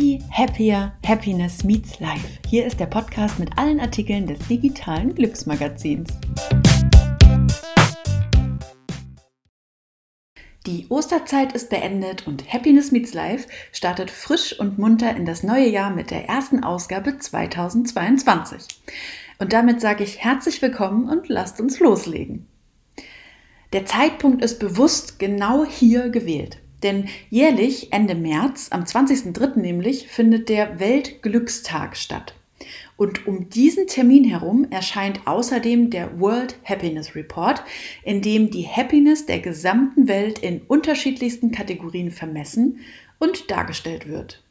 Happy, Happier, Happiness Meets Life. Hier ist der Podcast mit allen Artikeln des digitalen Glücksmagazins. Die Osterzeit ist beendet und Happiness Meets Life startet frisch und munter in das neue Jahr mit der ersten Ausgabe 2022. Und damit sage ich herzlich willkommen und lasst uns loslegen. Der Zeitpunkt ist bewusst genau hier gewählt. Denn jährlich Ende März, am 20.03. nämlich, findet der Weltglückstag statt. Und um diesen Termin herum erscheint außerdem der World Happiness Report, in dem die Happiness der gesamten Welt in unterschiedlichsten Kategorien vermessen und dargestellt wird.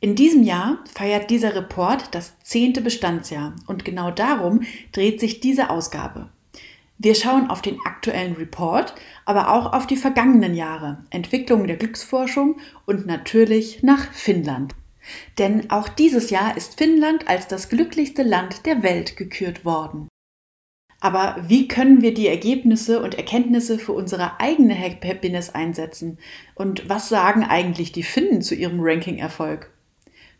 In diesem Jahr feiert dieser Report das zehnte Bestandsjahr und genau darum dreht sich diese Ausgabe. Wir schauen auf den aktuellen Report, aber auch auf die vergangenen Jahre, Entwicklungen der Glücksforschung und natürlich nach Finnland. Denn auch dieses Jahr ist Finnland als das glücklichste Land der Welt gekürt worden. Aber wie können wir die Ergebnisse und Erkenntnisse für unsere eigene Happiness einsetzen? Und was sagen eigentlich die Finnen zu ihrem Ranking-Erfolg?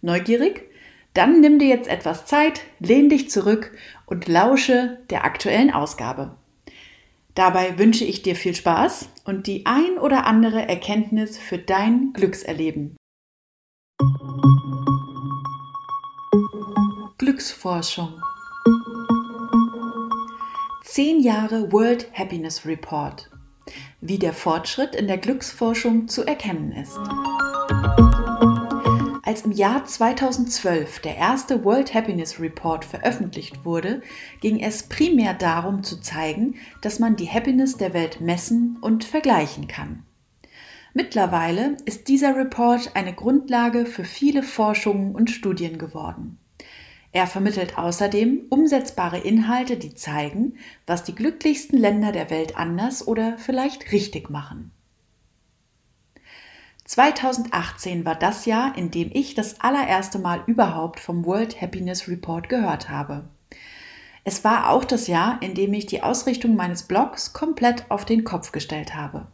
Neugierig? Dann nimm dir jetzt etwas Zeit, lehn dich zurück und lausche der aktuellen Ausgabe. Dabei wünsche ich dir viel Spaß und die ein oder andere Erkenntnis für dein Glückserleben. Glücksforschung Zehn Jahre World Happiness Report. Wie der Fortschritt in der Glücksforschung zu erkennen ist. Als im Jahr 2012 der erste World Happiness Report veröffentlicht wurde, ging es primär darum zu zeigen, dass man die Happiness der Welt messen und vergleichen kann. Mittlerweile ist dieser Report eine Grundlage für viele Forschungen und Studien geworden. Er vermittelt außerdem umsetzbare Inhalte, die zeigen, was die glücklichsten Länder der Welt anders oder vielleicht richtig machen. 2018 war das Jahr, in dem ich das allererste Mal überhaupt vom World Happiness Report gehört habe. Es war auch das Jahr, in dem ich die Ausrichtung meines Blogs komplett auf den Kopf gestellt habe.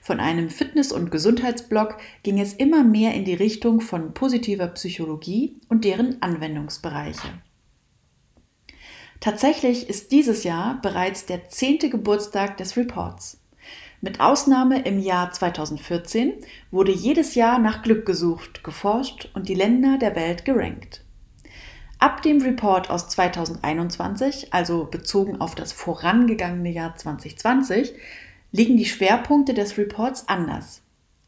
Von einem Fitness- und Gesundheitsblog ging es immer mehr in die Richtung von positiver Psychologie und deren Anwendungsbereiche. Tatsächlich ist dieses Jahr bereits der zehnte Geburtstag des Reports. Mit Ausnahme im Jahr 2014 wurde jedes Jahr nach Glück gesucht, geforscht und die Länder der Welt gerankt. Ab dem Report aus 2021, also bezogen auf das vorangegangene Jahr 2020, liegen die Schwerpunkte des Reports anders.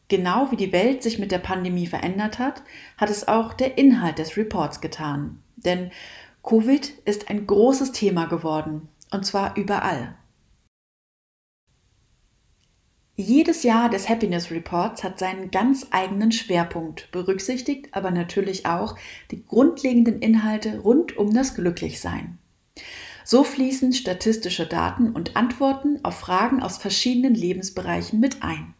Genau wie die Welt sich mit der Pandemie verändert hat, hat es auch der Inhalt des Reports getan. Denn Covid ist ein großes Thema geworden, und zwar überall. Jedes Jahr des Happiness Reports hat seinen ganz eigenen Schwerpunkt, berücksichtigt aber natürlich auch die grundlegenden Inhalte rund um das Glücklichsein. So fließen statistische Daten und Antworten auf Fragen aus verschiedenen Lebensbereichen mit ein.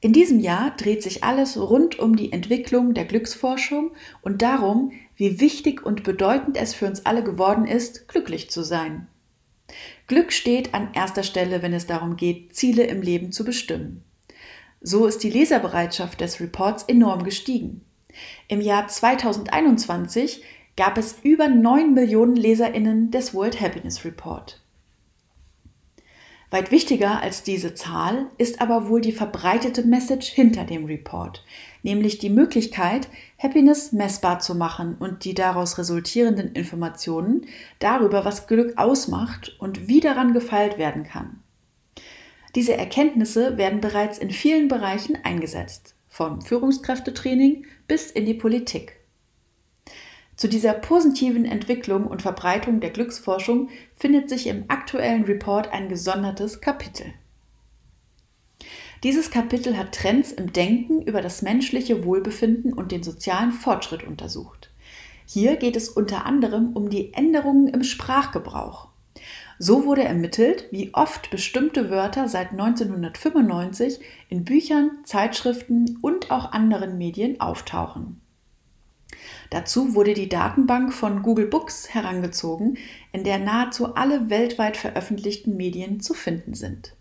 In diesem Jahr dreht sich alles rund um die Entwicklung der Glücksforschung und darum, wie wichtig und bedeutend es für uns alle geworden ist, glücklich zu sein. Glück steht an erster Stelle, wenn es darum geht, Ziele im Leben zu bestimmen. So ist die Leserbereitschaft des Reports enorm gestiegen. Im Jahr 2021 gab es über 9 Millionen Leserinnen des World Happiness Report. Weit wichtiger als diese Zahl ist aber wohl die verbreitete Message hinter dem Report, nämlich die Möglichkeit, Happiness messbar zu machen und die daraus resultierenden Informationen darüber, was Glück ausmacht und wie daran gefeilt werden kann. Diese Erkenntnisse werden bereits in vielen Bereichen eingesetzt, vom Führungskräftetraining bis in die Politik. Zu dieser positiven Entwicklung und Verbreitung der Glücksforschung findet sich im aktuellen Report ein gesondertes Kapitel. Dieses Kapitel hat Trends im Denken über das menschliche Wohlbefinden und den sozialen Fortschritt untersucht. Hier geht es unter anderem um die Änderungen im Sprachgebrauch. So wurde ermittelt, wie oft bestimmte Wörter seit 1995 in Büchern, Zeitschriften und auch anderen Medien auftauchen. Dazu wurde die Datenbank von Google Books herangezogen, in der nahezu alle weltweit veröffentlichten Medien zu finden sind.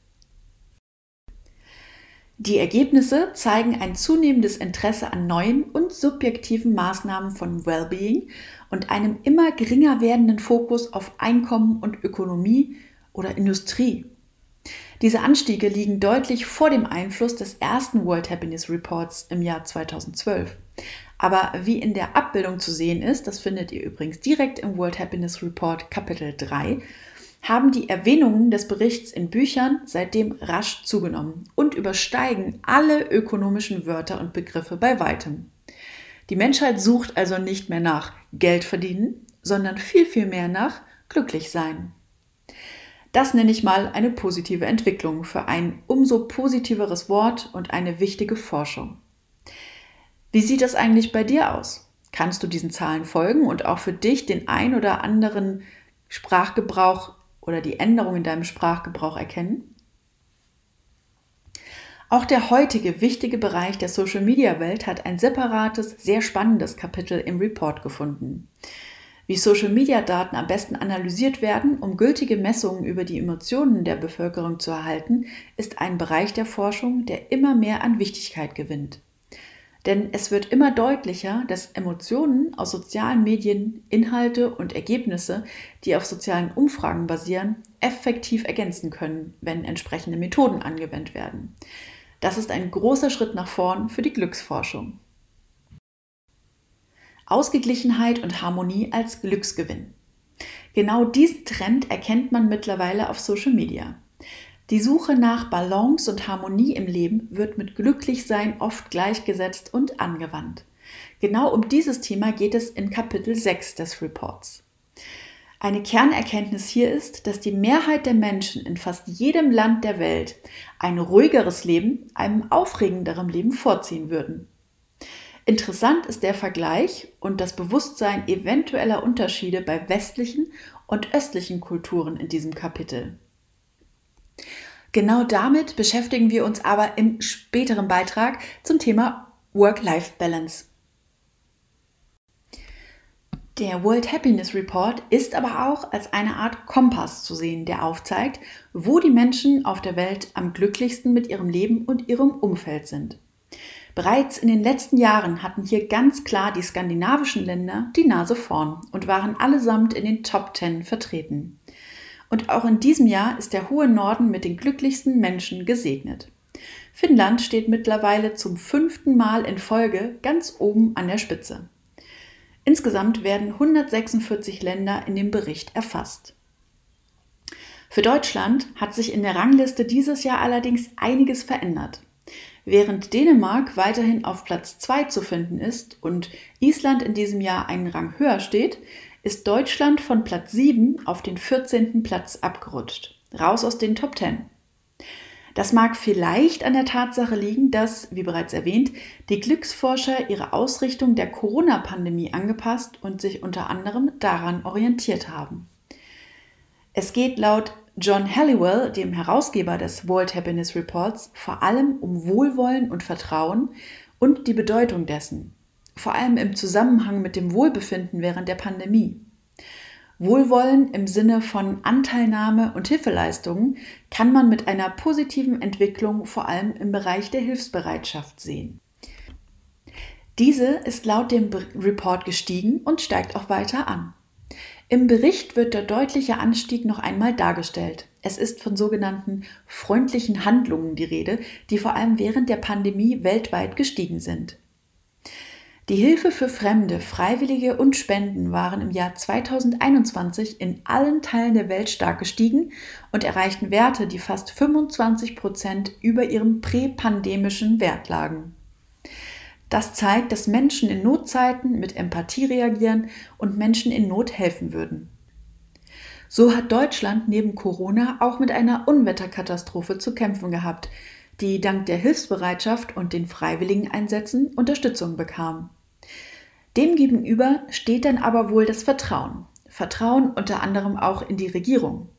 Die Ergebnisse zeigen ein zunehmendes Interesse an neuen und subjektiven Maßnahmen von Wellbeing und einem immer geringer werdenden Fokus auf Einkommen und Ökonomie oder Industrie. Diese Anstiege liegen deutlich vor dem Einfluss des ersten World Happiness Reports im Jahr 2012. Aber wie in der Abbildung zu sehen ist, das findet ihr übrigens direkt im World Happiness Report Kapitel 3, haben die Erwähnungen des Berichts in Büchern seitdem rasch zugenommen und übersteigen alle ökonomischen Wörter und Begriffe bei weitem. Die Menschheit sucht also nicht mehr nach Geld verdienen, sondern viel, viel mehr nach glücklich sein. Das nenne ich mal eine positive Entwicklung für ein umso positiveres Wort und eine wichtige Forschung. Wie sieht das eigentlich bei dir aus? Kannst du diesen Zahlen folgen und auch für dich den ein oder anderen Sprachgebrauch oder die Änderung in deinem Sprachgebrauch erkennen? Auch der heutige wichtige Bereich der Social-Media-Welt hat ein separates, sehr spannendes Kapitel im Report gefunden. Wie Social-Media-Daten am besten analysiert werden, um gültige Messungen über die Emotionen der Bevölkerung zu erhalten, ist ein Bereich der Forschung, der immer mehr an Wichtigkeit gewinnt. Denn es wird immer deutlicher, dass Emotionen aus sozialen Medien, Inhalte und Ergebnisse, die auf sozialen Umfragen basieren, effektiv ergänzen können, wenn entsprechende Methoden angewendet werden. Das ist ein großer Schritt nach vorn für die Glücksforschung. Ausgeglichenheit und Harmonie als Glücksgewinn. Genau diesen Trend erkennt man mittlerweile auf Social Media. Die Suche nach Balance und Harmonie im Leben wird mit Glücklichsein oft gleichgesetzt und angewandt. Genau um dieses Thema geht es in Kapitel 6 des Reports. Eine Kernerkenntnis hier ist, dass die Mehrheit der Menschen in fast jedem Land der Welt ein ruhigeres Leben einem aufregenderen Leben vorziehen würden. Interessant ist der Vergleich und das Bewusstsein eventueller Unterschiede bei westlichen und östlichen Kulturen in diesem Kapitel. Genau damit beschäftigen wir uns aber im späteren Beitrag zum Thema Work-Life-Balance. Der World Happiness Report ist aber auch als eine Art Kompass zu sehen, der aufzeigt, wo die Menschen auf der Welt am glücklichsten mit ihrem Leben und ihrem Umfeld sind. Bereits in den letzten Jahren hatten hier ganz klar die skandinavischen Länder die Nase vorn und waren allesamt in den Top Ten vertreten. Und auch in diesem Jahr ist der hohe Norden mit den glücklichsten Menschen gesegnet. Finnland steht mittlerweile zum fünften Mal in Folge ganz oben an der Spitze. Insgesamt werden 146 Länder in dem Bericht erfasst. Für Deutschland hat sich in der Rangliste dieses Jahr allerdings einiges verändert. Während Dänemark weiterhin auf Platz 2 zu finden ist und Island in diesem Jahr einen Rang höher steht, ist Deutschland von Platz 7 auf den 14. Platz abgerutscht. Raus aus den Top 10. Das mag vielleicht an der Tatsache liegen, dass, wie bereits erwähnt, die Glücksforscher ihre Ausrichtung der Corona-Pandemie angepasst und sich unter anderem daran orientiert haben. Es geht laut John Halliwell, dem Herausgeber des World Happiness Reports, vor allem um Wohlwollen und Vertrauen und die Bedeutung dessen vor allem im Zusammenhang mit dem Wohlbefinden während der Pandemie. Wohlwollen im Sinne von Anteilnahme und Hilfeleistungen kann man mit einer positiven Entwicklung vor allem im Bereich der Hilfsbereitschaft sehen. Diese ist laut dem Report gestiegen und steigt auch weiter an. Im Bericht wird der deutliche Anstieg noch einmal dargestellt. Es ist von sogenannten freundlichen Handlungen die Rede, die vor allem während der Pandemie weltweit gestiegen sind. Die Hilfe für Fremde, Freiwillige und Spenden waren im Jahr 2021 in allen Teilen der Welt stark gestiegen und erreichten Werte, die fast 25 Prozent über ihrem präpandemischen Wert lagen. Das zeigt, dass Menschen in Notzeiten mit Empathie reagieren und Menschen in Not helfen würden. So hat Deutschland neben Corona auch mit einer Unwetterkatastrophe zu kämpfen gehabt, die dank der Hilfsbereitschaft und den freiwilligen Einsätzen Unterstützung bekam. Demgegenüber steht dann aber wohl das Vertrauen. Vertrauen unter anderem auch in die Regierung.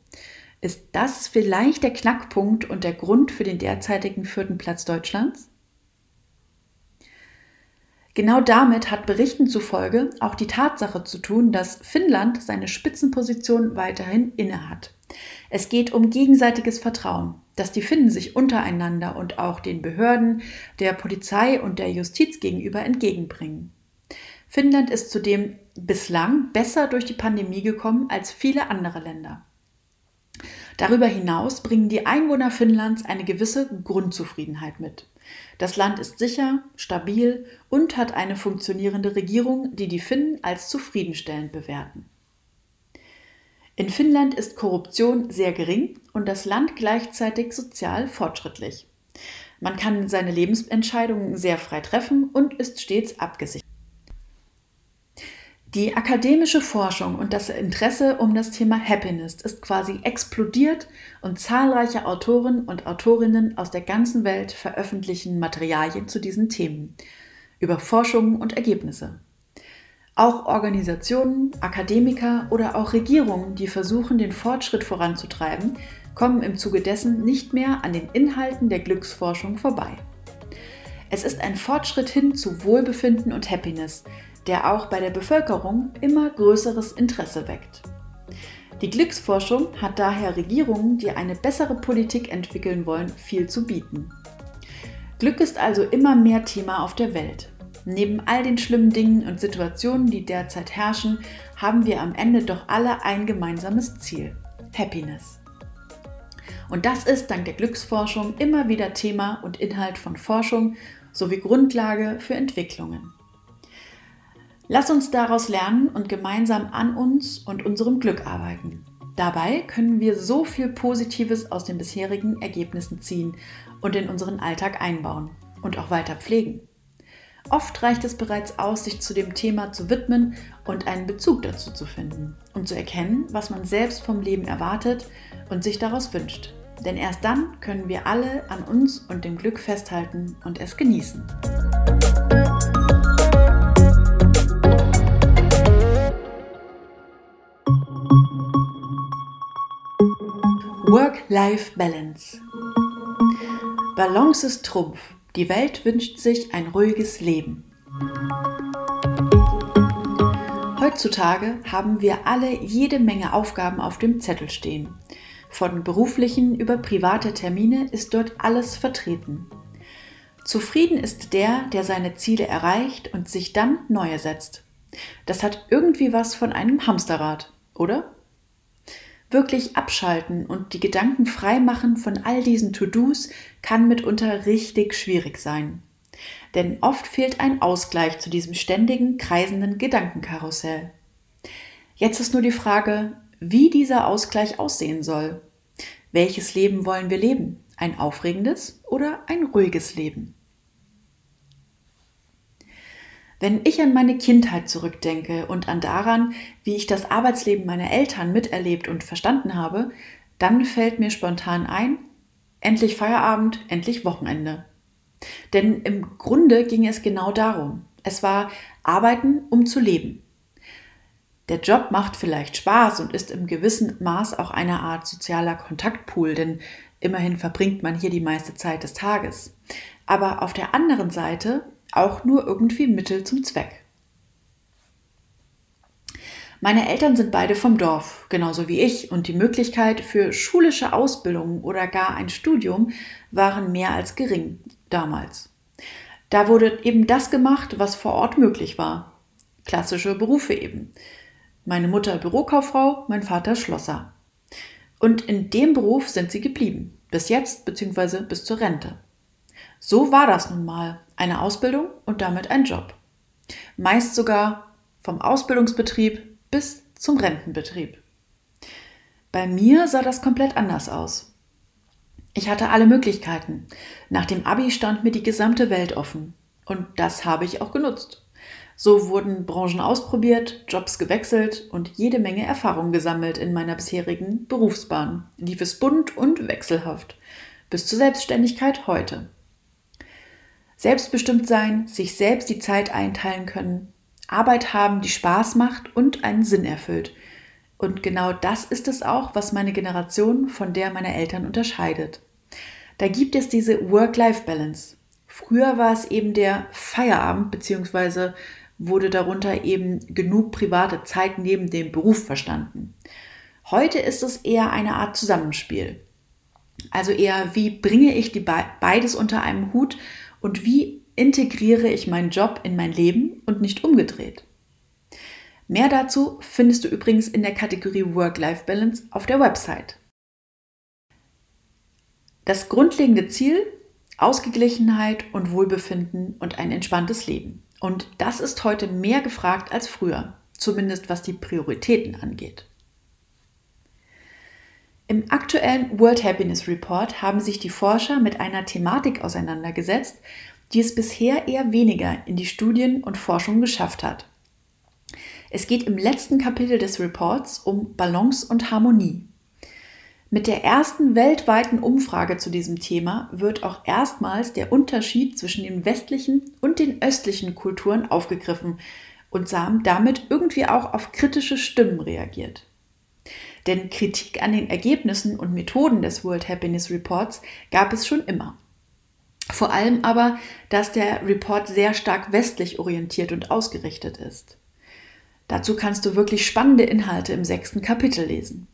Ist das vielleicht der Knackpunkt und der Grund für den derzeitigen vierten Platz Deutschlands? Genau damit hat Berichten zufolge auch die Tatsache zu tun, dass Finnland seine Spitzenposition weiterhin innehat. Es geht um gegenseitiges Vertrauen, das die Finnen sich untereinander und auch den Behörden, der Polizei und der Justiz gegenüber entgegenbringen. Finnland ist zudem bislang besser durch die Pandemie gekommen als viele andere Länder. Darüber hinaus bringen die Einwohner Finnlands eine gewisse Grundzufriedenheit mit. Das Land ist sicher, stabil und hat eine funktionierende Regierung, die die Finnen als zufriedenstellend bewerten. In Finnland ist Korruption sehr gering und das Land gleichzeitig sozial fortschrittlich. Man kann seine Lebensentscheidungen sehr frei treffen und ist stets abgesichert. Die akademische Forschung und das Interesse um das Thema Happiness ist quasi explodiert und zahlreiche Autoren und Autorinnen aus der ganzen Welt veröffentlichen Materialien zu diesen Themen über Forschungen und Ergebnisse. Auch Organisationen, Akademiker oder auch Regierungen, die versuchen, den Fortschritt voranzutreiben, kommen im Zuge dessen nicht mehr an den Inhalten der Glücksforschung vorbei. Es ist ein Fortschritt hin zu Wohlbefinden und Happiness, der auch bei der Bevölkerung immer größeres Interesse weckt. Die Glücksforschung hat daher Regierungen, die eine bessere Politik entwickeln wollen, viel zu bieten. Glück ist also immer mehr Thema auf der Welt. Neben all den schlimmen Dingen und Situationen, die derzeit herrschen, haben wir am Ende doch alle ein gemeinsames Ziel. Happiness. Und das ist dank der Glücksforschung immer wieder Thema und Inhalt von Forschung sowie Grundlage für Entwicklungen. Lass uns daraus lernen und gemeinsam an uns und unserem Glück arbeiten. Dabei können wir so viel Positives aus den bisherigen Ergebnissen ziehen und in unseren Alltag einbauen und auch weiter pflegen. Oft reicht es bereits aus, sich zu dem Thema zu widmen und einen Bezug dazu zu finden, um zu erkennen, was man selbst vom Leben erwartet und sich daraus wünscht. Denn erst dann können wir alle an uns und dem Glück festhalten und es genießen. Work-Life-Balance. Balance ist Trumpf. Die Welt wünscht sich ein ruhiges Leben. Heutzutage haben wir alle jede Menge Aufgaben auf dem Zettel stehen. Von beruflichen über private Termine ist dort alles vertreten. Zufrieden ist der, der seine Ziele erreicht und sich dann neue setzt. Das hat irgendwie was von einem Hamsterrad, oder? Wirklich abschalten und die Gedanken frei machen von all diesen To-Dos kann mitunter richtig schwierig sein. Denn oft fehlt ein Ausgleich zu diesem ständigen, kreisenden Gedankenkarussell. Jetzt ist nur die Frage, wie dieser Ausgleich aussehen soll. Welches Leben wollen wir leben? Ein aufregendes oder ein ruhiges Leben? Wenn ich an meine Kindheit zurückdenke und an daran, wie ich das Arbeitsleben meiner Eltern miterlebt und verstanden habe, dann fällt mir spontan ein, endlich Feierabend, endlich Wochenende. Denn im Grunde ging es genau darum. Es war Arbeiten, um zu leben. Der Job macht vielleicht Spaß und ist im gewissen Maß auch eine Art sozialer Kontaktpool, denn immerhin verbringt man hier die meiste Zeit des Tages. Aber auf der anderen Seite auch nur irgendwie Mittel zum Zweck. Meine Eltern sind beide vom Dorf, genauso wie ich, und die Möglichkeit für schulische Ausbildung oder gar ein Studium waren mehr als gering damals. Da wurde eben das gemacht, was vor Ort möglich war. Klassische Berufe eben. Meine Mutter Bürokauffrau, mein Vater Schlosser. Und in dem Beruf sind sie geblieben, bis jetzt bzw. bis zur Rente. So war das nun mal, eine Ausbildung und damit ein Job. Meist sogar vom Ausbildungsbetrieb bis zum Rentenbetrieb. Bei mir sah das komplett anders aus. Ich hatte alle Möglichkeiten. Nach dem Abi stand mir die gesamte Welt offen. Und das habe ich auch genutzt. So wurden Branchen ausprobiert, Jobs gewechselt und jede Menge Erfahrung gesammelt in meiner bisherigen Berufsbahn. Lief es bunt und wechselhaft. Bis zur Selbstständigkeit heute. Selbstbestimmt sein, sich selbst die Zeit einteilen können, Arbeit haben, die Spaß macht und einen Sinn erfüllt. Und genau das ist es auch, was meine Generation von der meiner Eltern unterscheidet. Da gibt es diese Work-Life-Balance. Früher war es eben der Feierabend, beziehungsweise wurde darunter eben genug private Zeit neben dem Beruf verstanden. Heute ist es eher eine Art Zusammenspiel. Also eher, wie bringe ich die beides unter einem Hut und wie integriere ich meinen Job in mein Leben und nicht umgedreht. Mehr dazu findest du übrigens in der Kategorie Work-Life-Balance auf der Website. Das grundlegende Ziel, Ausgeglichenheit und Wohlbefinden und ein entspanntes Leben. Und das ist heute mehr gefragt als früher, zumindest was die Prioritäten angeht. Im aktuellen World Happiness Report haben sich die Forscher mit einer Thematik auseinandergesetzt, die es bisher eher weniger in die Studien und Forschung geschafft hat. Es geht im letzten Kapitel des Reports um Balance und Harmonie. Mit der ersten weltweiten Umfrage zu diesem Thema wird auch erstmals der Unterschied zwischen den westlichen und den östlichen Kulturen aufgegriffen und damit irgendwie auch auf kritische Stimmen reagiert. Denn Kritik an den Ergebnissen und Methoden des World Happiness Reports gab es schon immer. Vor allem aber, dass der Report sehr stark westlich orientiert und ausgerichtet ist. Dazu kannst du wirklich spannende Inhalte im sechsten Kapitel lesen.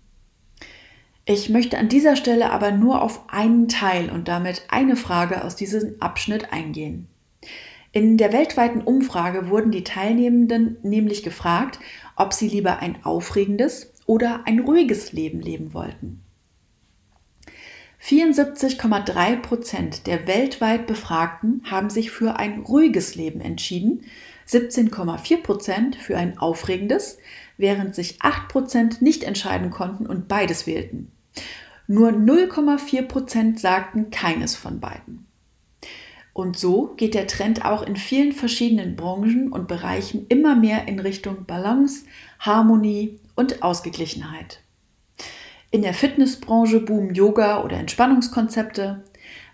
Ich möchte an dieser Stelle aber nur auf einen Teil und damit eine Frage aus diesem Abschnitt eingehen. In der weltweiten Umfrage wurden die Teilnehmenden nämlich gefragt, ob sie lieber ein aufregendes oder ein ruhiges Leben leben wollten. 74,3 Prozent der weltweit Befragten haben sich für ein ruhiges Leben entschieden, 17,4 Prozent für ein aufregendes, während sich 8 Prozent nicht entscheiden konnten und beides wählten. Nur 0,4 Prozent sagten keines von beiden. Und so geht der Trend auch in vielen verschiedenen Branchen und Bereichen immer mehr in Richtung Balance, Harmonie und Ausgeglichenheit. In der Fitnessbranche boomen Yoga oder Entspannungskonzepte,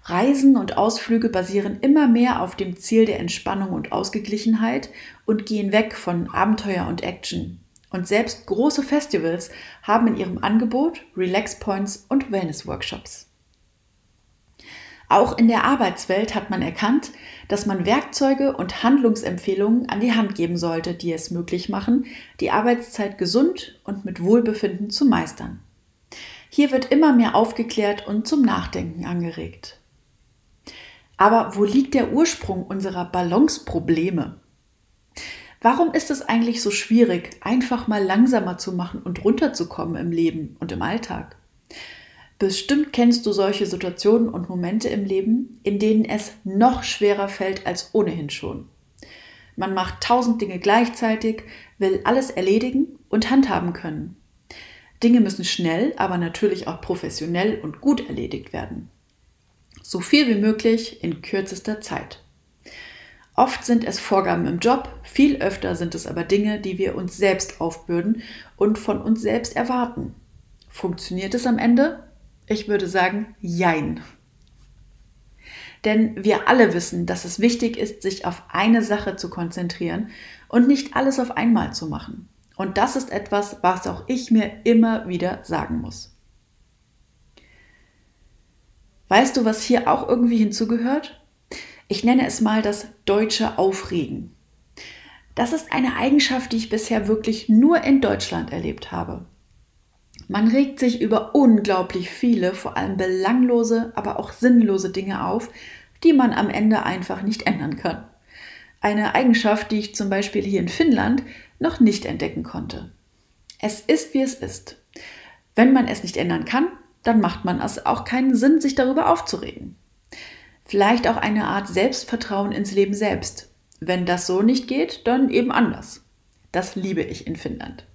Reisen und Ausflüge basieren immer mehr auf dem Ziel der Entspannung und Ausgeglichenheit und gehen weg von Abenteuer und Action. Und selbst große Festivals haben in ihrem Angebot Relax Points und Wellness Workshops. Auch in der Arbeitswelt hat man erkannt, dass man Werkzeuge und Handlungsempfehlungen an die Hand geben sollte, die es möglich machen, die Arbeitszeit gesund und mit Wohlbefinden zu meistern. Hier wird immer mehr aufgeklärt und zum Nachdenken angeregt. Aber wo liegt der Ursprung unserer Balanceprobleme? Warum ist es eigentlich so schwierig, einfach mal langsamer zu machen und runterzukommen im Leben und im Alltag? Bestimmt kennst du solche Situationen und Momente im Leben, in denen es noch schwerer fällt als ohnehin schon. Man macht tausend Dinge gleichzeitig, will alles erledigen und handhaben können. Dinge müssen schnell, aber natürlich auch professionell und gut erledigt werden. So viel wie möglich in kürzester Zeit. Oft sind es Vorgaben im Job, viel öfter sind es aber Dinge, die wir uns selbst aufbürden und von uns selbst erwarten. Funktioniert es am Ende? Ich würde sagen, jein. Denn wir alle wissen, dass es wichtig ist, sich auf eine Sache zu konzentrieren und nicht alles auf einmal zu machen. Und das ist etwas, was auch ich mir immer wieder sagen muss. Weißt du, was hier auch irgendwie hinzugehört? Ich nenne es mal das deutsche Aufregen. Das ist eine Eigenschaft, die ich bisher wirklich nur in Deutschland erlebt habe. Man regt sich über unglaublich viele, vor allem belanglose, aber auch sinnlose Dinge auf, die man am Ende einfach nicht ändern kann. Eine Eigenschaft, die ich zum Beispiel hier in Finnland noch nicht entdecken konnte. Es ist, wie es ist. Wenn man es nicht ändern kann, dann macht man es auch keinen Sinn, sich darüber aufzuregen. Vielleicht auch eine Art Selbstvertrauen ins Leben selbst. Wenn das so nicht geht, dann eben anders. Das liebe ich in Finnland.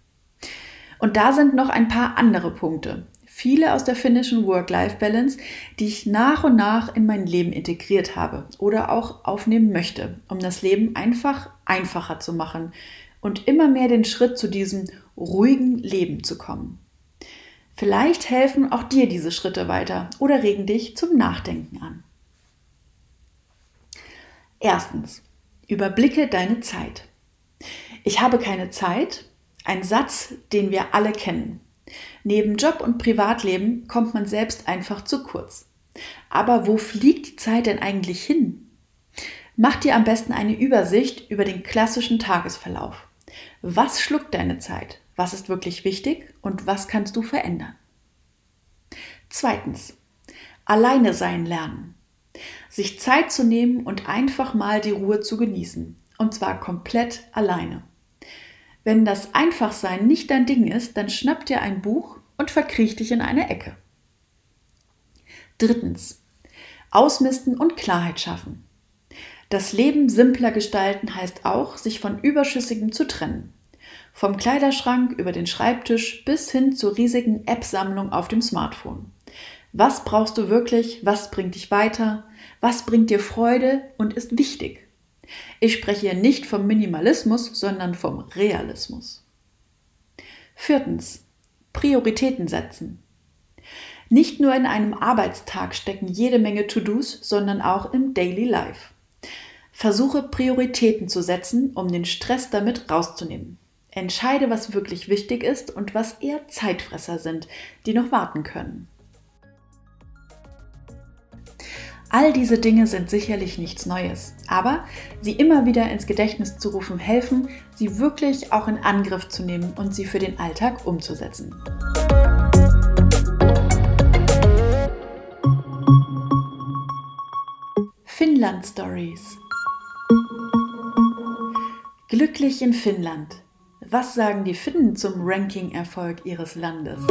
Und da sind noch ein paar andere Punkte. Viele aus der finnischen Work-Life-Balance, die ich nach und nach in mein Leben integriert habe oder auch aufnehmen möchte, um das Leben einfach einfacher zu machen und immer mehr den Schritt zu diesem ruhigen Leben zu kommen. Vielleicht helfen auch dir diese Schritte weiter oder regen dich zum Nachdenken an. Erstens, überblicke deine Zeit. Ich habe keine Zeit, ein Satz, den wir alle kennen. Neben Job und Privatleben kommt man selbst einfach zu kurz. Aber wo fliegt die Zeit denn eigentlich hin? Mach dir am besten eine Übersicht über den klassischen Tagesverlauf. Was schluckt deine Zeit? Was ist wirklich wichtig und was kannst du verändern? Zweitens, alleine sein lernen. Sich Zeit zu nehmen und einfach mal die Ruhe zu genießen. Und zwar komplett alleine. Wenn das Einfachsein nicht dein Ding ist, dann schnapp dir ein Buch und verkriech dich in eine Ecke. Drittens, ausmisten und Klarheit schaffen. Das Leben simpler gestalten heißt auch, sich von Überschüssigem zu trennen. Vom Kleiderschrank über den Schreibtisch bis hin zur riesigen App-Sammlung auf dem Smartphone. Was brauchst du wirklich? Was bringt dich weiter? Was bringt dir Freude und ist wichtig? Ich spreche hier nicht vom Minimalismus, sondern vom Realismus. Viertens. Prioritäten setzen. Nicht nur in einem Arbeitstag stecken jede Menge To-Dos, sondern auch im Daily Life. Versuche Prioritäten zu setzen, um den Stress damit rauszunehmen. Entscheide, was wirklich wichtig ist und was eher Zeitfresser sind, die noch warten können. All diese Dinge sind sicherlich nichts Neues, aber sie immer wieder ins Gedächtnis zu rufen helfen, sie wirklich auch in Angriff zu nehmen und sie für den Alltag umzusetzen. Finnland Stories Glücklich in Finnland. Was sagen die Finnen zum Ranking-Erfolg ihres Landes?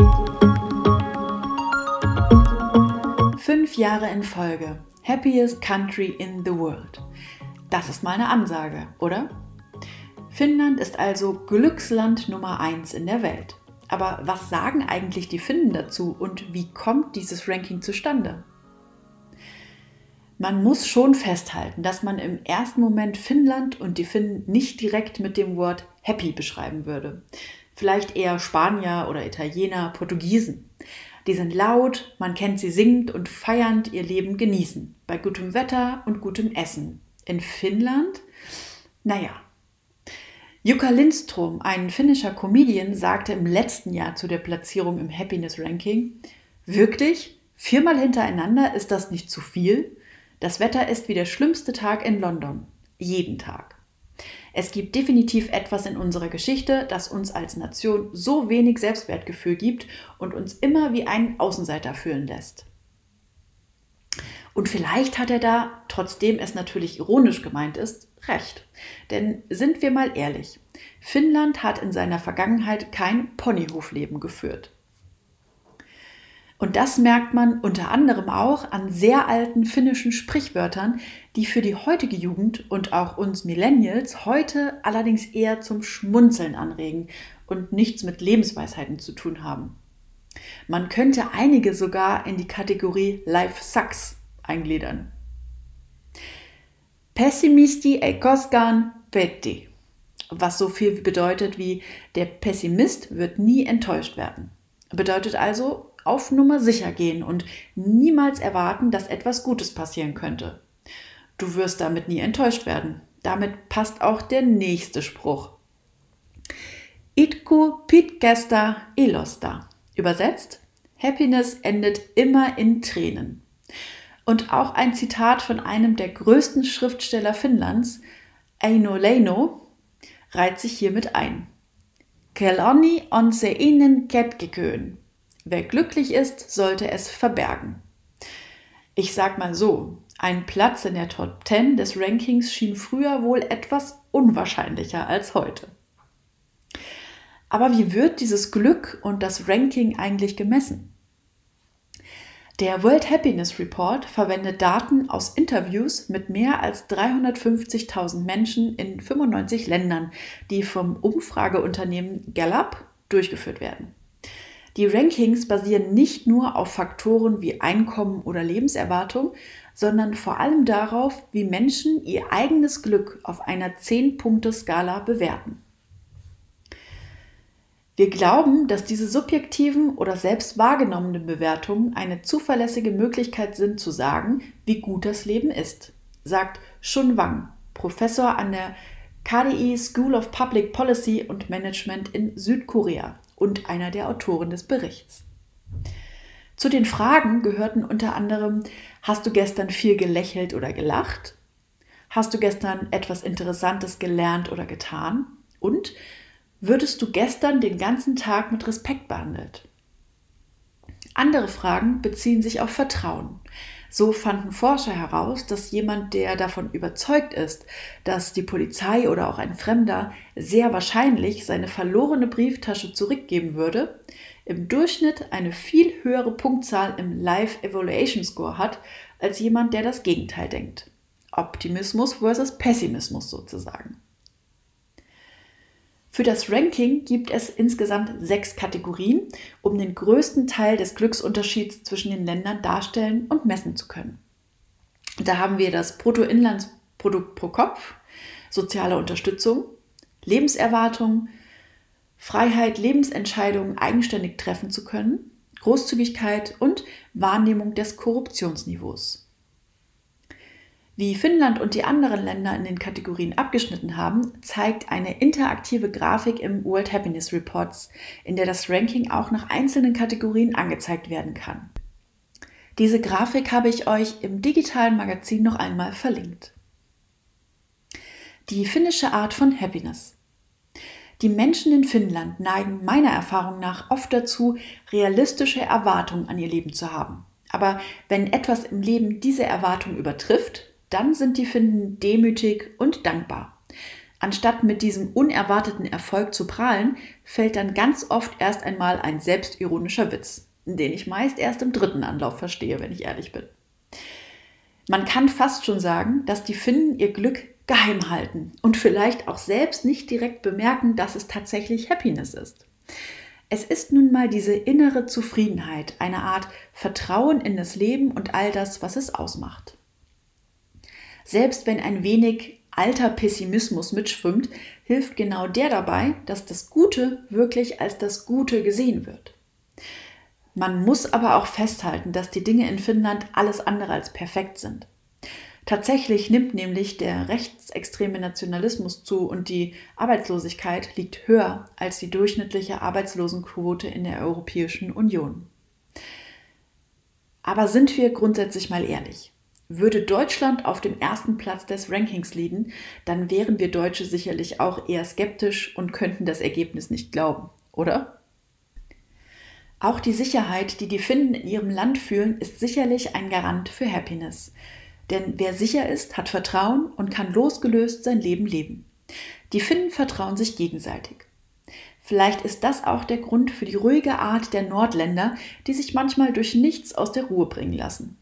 Fünf Jahre in Folge. Happiest Country in the World. Das ist mal eine Ansage, oder? Finnland ist also Glücksland Nummer 1 in der Welt. Aber was sagen eigentlich die Finnen dazu und wie kommt dieses Ranking zustande? Man muss schon festhalten, dass man im ersten Moment Finnland und die Finnen nicht direkt mit dem Wort happy beschreiben würde. Vielleicht eher Spanier oder Italiener, Portugiesen. Die sind laut, man kennt sie singend und feiernd ihr Leben genießen, bei gutem Wetter und gutem Essen. In Finnland? Naja. Jukka Lindström, ein finnischer Comedian, sagte im letzten Jahr zu der Platzierung im Happiness Ranking, wirklich? Viermal hintereinander ist das nicht zu viel? Das Wetter ist wie der schlimmste Tag in London. Jeden Tag. Es gibt definitiv etwas in unserer Geschichte, das uns als Nation so wenig Selbstwertgefühl gibt und uns immer wie einen Außenseiter fühlen lässt. Und vielleicht hat er da, trotzdem es natürlich ironisch gemeint ist, recht. Denn sind wir mal ehrlich, Finnland hat in seiner Vergangenheit kein Ponyhofleben geführt. Und das merkt man unter anderem auch an sehr alten finnischen Sprichwörtern, die für die heutige Jugend und auch uns Millennials heute allerdings eher zum Schmunzeln anregen und nichts mit Lebensweisheiten zu tun haben. Man könnte einige sogar in die Kategorie Life Sucks eingliedern. Pessimisti e koskan petti, was so viel bedeutet wie der Pessimist wird nie enttäuscht werden. Bedeutet also, auf Nummer sicher gehen und niemals erwarten, dass etwas Gutes passieren könnte. Du wirst damit nie enttäuscht werden. Damit passt auch der nächste Spruch. Itku pitgesta ilosta. Übersetzt, Happiness endet immer in Tränen. Und auch ein Zitat von einem der größten Schriftsteller Finnlands, Eino Leino, reiht sich hiermit ein. Keloni on se innen. Wer glücklich ist, sollte es verbergen. Ich sag mal so, ein Platz in der Top 10 des Rankings schien früher wohl etwas unwahrscheinlicher als heute. Aber wie wird dieses Glück und das Ranking eigentlich gemessen? Der World Happiness Report verwendet Daten aus Interviews mit mehr als 350.000 Menschen in 95 Ländern, die vom Umfrageunternehmen Gallup durchgeführt werden. Die Rankings basieren nicht nur auf Faktoren wie Einkommen oder Lebenserwartung, sondern vor allem darauf, wie Menschen ihr eigenes Glück auf einer 10-Punkte-Skala bewerten. Wir glauben, dass diese subjektiven oder selbst wahrgenommenen Bewertungen eine zuverlässige Möglichkeit sind zu sagen, wie gut das Leben ist, sagt Shun Wang, Professor an der KDE School of Public Policy und Management in Südkorea und einer der Autoren des Berichts. Zu den Fragen gehörten unter anderem, hast du gestern viel gelächelt oder gelacht? Hast du gestern etwas Interessantes gelernt oder getan? Und würdest du gestern den ganzen Tag mit Respekt behandelt? Andere Fragen beziehen sich auf Vertrauen. So fanden Forscher heraus, dass jemand, der davon überzeugt ist, dass die Polizei oder auch ein Fremder sehr wahrscheinlich seine verlorene Brieftasche zurückgeben würde, im Durchschnitt eine viel höhere Punktzahl im Life Evaluation Score hat, als jemand, der das Gegenteil denkt. Optimismus versus Pessimismus sozusagen. Für das Ranking gibt es insgesamt sechs Kategorien, um den größten Teil des Glücksunterschieds zwischen den Ländern darstellen und messen zu können. Da haben wir das Bruttoinlandsprodukt pro Kopf, soziale Unterstützung, Lebenserwartung, Freiheit, Lebensentscheidungen eigenständig treffen zu können, Großzügigkeit und Wahrnehmung des Korruptionsniveaus. Wie Finnland und die anderen Länder in den Kategorien abgeschnitten haben, zeigt eine interaktive Grafik im World Happiness Reports, in der das Ranking auch nach einzelnen Kategorien angezeigt werden kann. Diese Grafik habe ich euch im digitalen Magazin noch einmal verlinkt. Die finnische Art von Happiness. Die Menschen in Finnland neigen meiner Erfahrung nach oft dazu, realistische Erwartungen an ihr Leben zu haben. Aber wenn etwas im Leben diese Erwartung übertrifft, dann sind die Finnen demütig und dankbar. Anstatt mit diesem unerwarteten Erfolg zu prahlen, fällt dann ganz oft erst einmal ein selbstironischer Witz, den ich meist erst im dritten Anlauf verstehe, wenn ich ehrlich bin. Man kann fast schon sagen, dass die Finnen ihr Glück geheim halten und vielleicht auch selbst nicht direkt bemerken, dass es tatsächlich Happiness ist. Es ist nun mal diese innere Zufriedenheit, eine Art Vertrauen in das Leben und all das, was es ausmacht. Selbst wenn ein wenig alter Pessimismus mitschwimmt, hilft genau der dabei, dass das Gute wirklich als das Gute gesehen wird. Man muss aber auch festhalten, dass die Dinge in Finnland alles andere als perfekt sind. Tatsächlich nimmt nämlich der rechtsextreme Nationalismus zu und die Arbeitslosigkeit liegt höher als die durchschnittliche Arbeitslosenquote in der Europäischen Union. Aber sind wir grundsätzlich mal ehrlich. Würde Deutschland auf dem ersten Platz des Rankings liegen, dann wären wir Deutsche sicherlich auch eher skeptisch und könnten das Ergebnis nicht glauben, oder? Auch die Sicherheit, die die Finnen in ihrem Land fühlen, ist sicherlich ein Garant für Happiness. Denn wer sicher ist, hat Vertrauen und kann losgelöst sein Leben leben. Die Finnen vertrauen sich gegenseitig. Vielleicht ist das auch der Grund für die ruhige Art der Nordländer, die sich manchmal durch nichts aus der Ruhe bringen lassen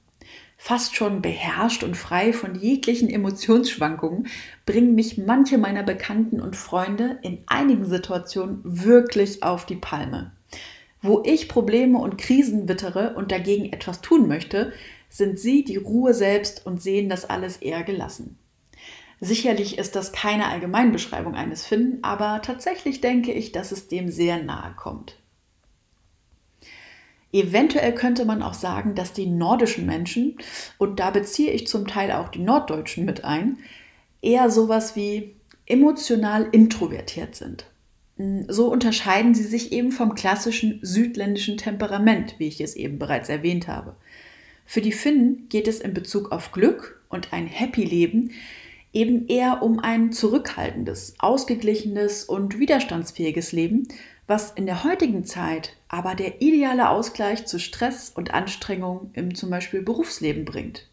fast schon beherrscht und frei von jeglichen Emotionsschwankungen, bringen mich manche meiner Bekannten und Freunde in einigen Situationen wirklich auf die Palme. Wo ich Probleme und Krisen wittere und dagegen etwas tun möchte, sind sie die Ruhe selbst und sehen das alles eher gelassen. Sicherlich ist das keine Allgemeinbeschreibung eines Finnen, aber tatsächlich denke ich, dass es dem sehr nahe kommt. Eventuell könnte man auch sagen, dass die nordischen Menschen, und da beziehe ich zum Teil auch die Norddeutschen mit ein, eher sowas wie emotional introvertiert sind. Hm, so unterscheiden sie sich eben vom klassischen südländischen Temperament, wie ich es eben bereits erwähnt habe. Für die Finnen geht es in Bezug auf Glück und ein Happy Leben eben eher um ein zurückhaltendes, ausgeglichenes und widerstandsfähiges Leben, was in der heutigen Zeit aber der ideale Ausgleich zu Stress und Anstrengung im zum Beispiel Berufsleben bringt.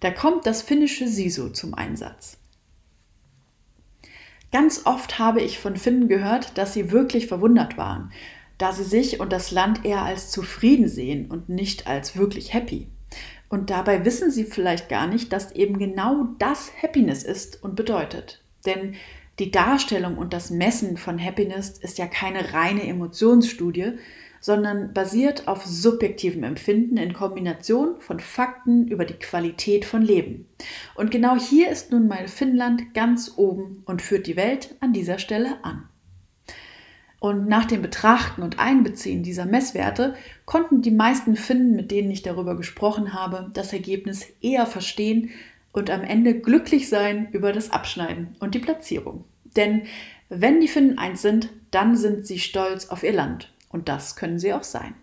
Da kommt das finnische Siso zum Einsatz. Ganz oft habe ich von Finnen gehört, dass sie wirklich verwundert waren, da sie sich und das Land eher als zufrieden sehen und nicht als wirklich happy. Und dabei wissen sie vielleicht gar nicht, dass eben genau das Happiness ist und bedeutet. Denn die Darstellung und das Messen von Happiness ist ja keine reine Emotionsstudie, sondern basiert auf subjektivem Empfinden in Kombination von Fakten über die Qualität von Leben. Und genau hier ist nun mal Finnland ganz oben und führt die Welt an dieser Stelle an. Und nach dem Betrachten und Einbeziehen dieser Messwerte konnten die meisten Finnen, mit denen ich darüber gesprochen habe, das Ergebnis eher verstehen und am Ende glücklich sein über das Abschneiden und die Platzierung. Denn wenn die Finnen eins sind, dann sind sie stolz auf ihr Land. Und das können sie auch sein.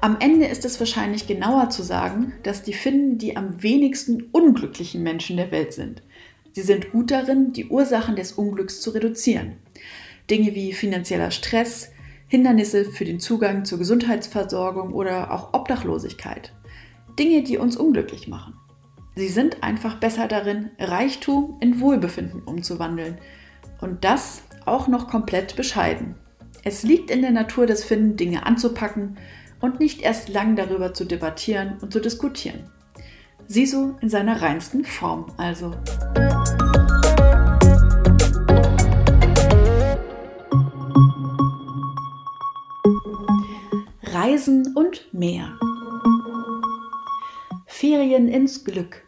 Am Ende ist es wahrscheinlich genauer zu sagen, dass die Finnen die am wenigsten unglücklichen Menschen der Welt sind. Sie sind gut darin, die Ursachen des Unglücks zu reduzieren. Dinge wie finanzieller Stress, Hindernisse für den Zugang zur Gesundheitsversorgung oder auch Obdachlosigkeit. Dinge, die uns unglücklich machen. Sie sind einfach besser darin, Reichtum in Wohlbefinden umzuwandeln. Und das auch noch komplett bescheiden. Es liegt in der Natur des Finnen, Dinge anzupacken und nicht erst lang darüber zu debattieren und zu diskutieren. Sisu in seiner reinsten Form also. Reisen und mehr. Ferien ins Glück.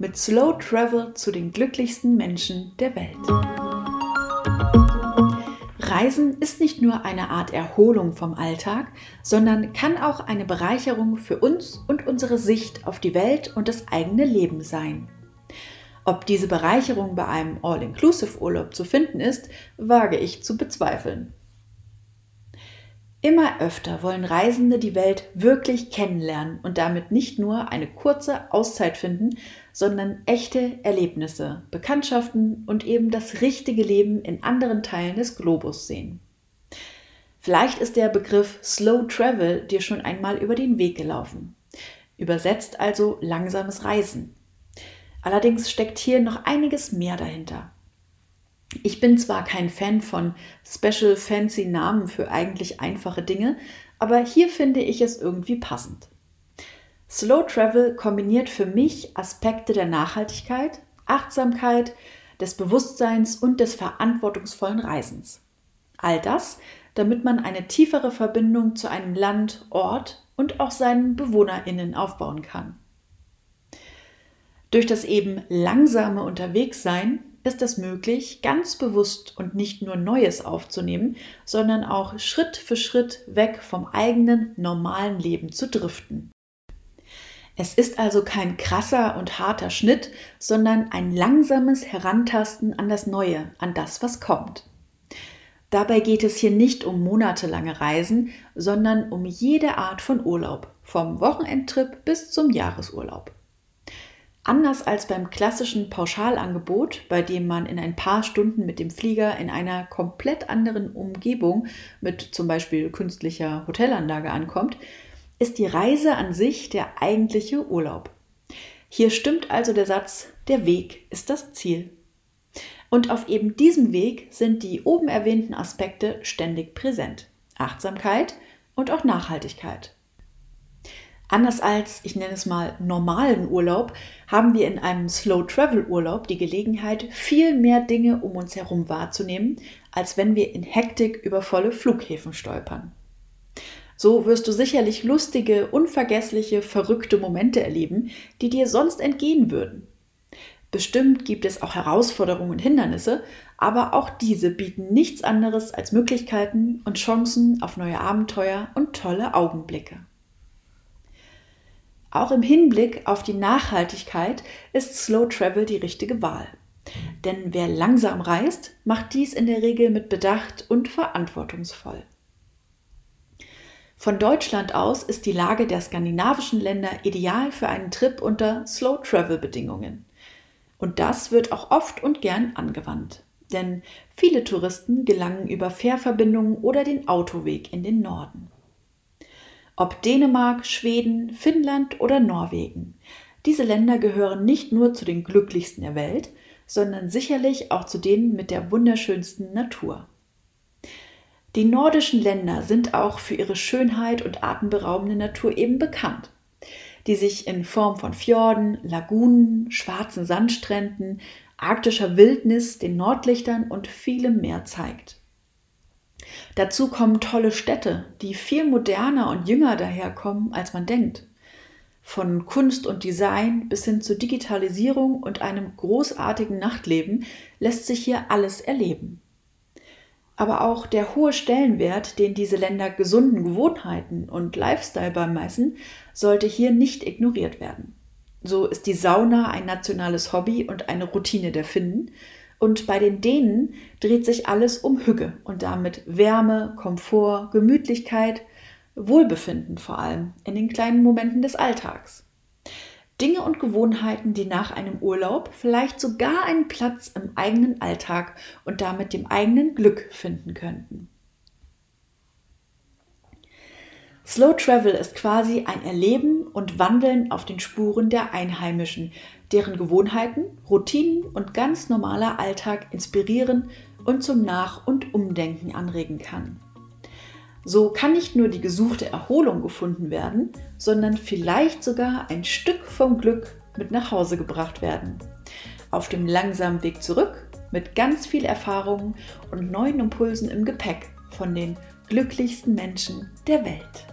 Mit Slow Travel zu den glücklichsten Menschen der Welt. Reisen ist nicht nur eine Art Erholung vom Alltag, sondern kann auch eine Bereicherung für uns und unsere Sicht auf die Welt und das eigene Leben sein. Ob diese Bereicherung bei einem All-Inclusive-Urlaub zu finden ist, wage ich zu bezweifeln. Immer öfter wollen Reisende die Welt wirklich kennenlernen und damit nicht nur eine kurze Auszeit finden, sondern echte Erlebnisse, Bekanntschaften und eben das richtige Leben in anderen Teilen des Globus sehen. Vielleicht ist der Begriff Slow Travel dir schon einmal über den Weg gelaufen. Übersetzt also langsames Reisen. Allerdings steckt hier noch einiges mehr dahinter. Ich bin zwar kein Fan von special fancy Namen für eigentlich einfache Dinge, aber hier finde ich es irgendwie passend. Slow Travel kombiniert für mich Aspekte der Nachhaltigkeit, Achtsamkeit, des Bewusstseins und des verantwortungsvollen Reisens. All das, damit man eine tiefere Verbindung zu einem Land, Ort und auch seinen Bewohnerinnen aufbauen kann. Durch das eben langsame Unterwegssein ist es möglich, ganz bewusst und nicht nur Neues aufzunehmen, sondern auch Schritt für Schritt weg vom eigenen normalen Leben zu driften. Es ist also kein krasser und harter Schnitt, sondern ein langsames Herantasten an das Neue, an das, was kommt. Dabei geht es hier nicht um monatelange Reisen, sondern um jede Art von Urlaub, vom Wochenendtrip bis zum Jahresurlaub. Anders als beim klassischen Pauschalangebot, bei dem man in ein paar Stunden mit dem Flieger in einer komplett anderen Umgebung mit zum Beispiel künstlicher Hotelanlage ankommt, ist die Reise an sich der eigentliche Urlaub. Hier stimmt also der Satz, der Weg ist das Ziel. Und auf eben diesem Weg sind die oben erwähnten Aspekte ständig präsent. Achtsamkeit und auch Nachhaltigkeit. Anders als, ich nenne es mal, normalen Urlaub, haben wir in einem Slow-Travel-Urlaub die Gelegenheit, viel mehr Dinge um uns herum wahrzunehmen, als wenn wir in Hektik über volle Flughäfen stolpern. So wirst du sicherlich lustige, unvergessliche, verrückte Momente erleben, die dir sonst entgehen würden. Bestimmt gibt es auch Herausforderungen und Hindernisse, aber auch diese bieten nichts anderes als Möglichkeiten und Chancen auf neue Abenteuer und tolle Augenblicke. Auch im Hinblick auf die Nachhaltigkeit ist Slow Travel die richtige Wahl. Denn wer langsam reist, macht dies in der Regel mit Bedacht und verantwortungsvoll. Von Deutschland aus ist die Lage der skandinavischen Länder ideal für einen Trip unter Slow Travel Bedingungen. Und das wird auch oft und gern angewandt. Denn viele Touristen gelangen über Fährverbindungen oder den Autoweg in den Norden. Ob Dänemark, Schweden, Finnland oder Norwegen. Diese Länder gehören nicht nur zu den glücklichsten der Welt, sondern sicherlich auch zu denen mit der wunderschönsten Natur. Die nordischen Länder sind auch für ihre Schönheit und atemberaubende Natur eben bekannt, die sich in Form von Fjorden, Lagunen, schwarzen Sandstränden, arktischer Wildnis, den Nordlichtern und vielem mehr zeigt. Dazu kommen tolle Städte, die viel moderner und jünger daherkommen, als man denkt. Von Kunst und Design bis hin zur Digitalisierung und einem großartigen Nachtleben lässt sich hier alles erleben. Aber auch der hohe Stellenwert, den diese Länder gesunden Gewohnheiten und Lifestyle beimessen, sollte hier nicht ignoriert werden. So ist die Sauna ein nationales Hobby und eine Routine der Finnen, und bei den Dänen dreht sich alles um Hügge und damit Wärme, Komfort, Gemütlichkeit, Wohlbefinden vor allem in den kleinen Momenten des Alltags. Dinge und Gewohnheiten, die nach einem Urlaub vielleicht sogar einen Platz im eigenen Alltag und damit dem eigenen Glück finden könnten. Slow Travel ist quasi ein Erleben und Wandeln auf den Spuren der Einheimischen, deren Gewohnheiten, Routinen und ganz normaler Alltag inspirieren und zum Nach- und Umdenken anregen kann. So kann nicht nur die gesuchte Erholung gefunden werden, sondern vielleicht sogar ein Stück vom Glück mit nach Hause gebracht werden. Auf dem langsamen Weg zurück mit ganz viel Erfahrung und neuen Impulsen im Gepäck von den glücklichsten Menschen der Welt.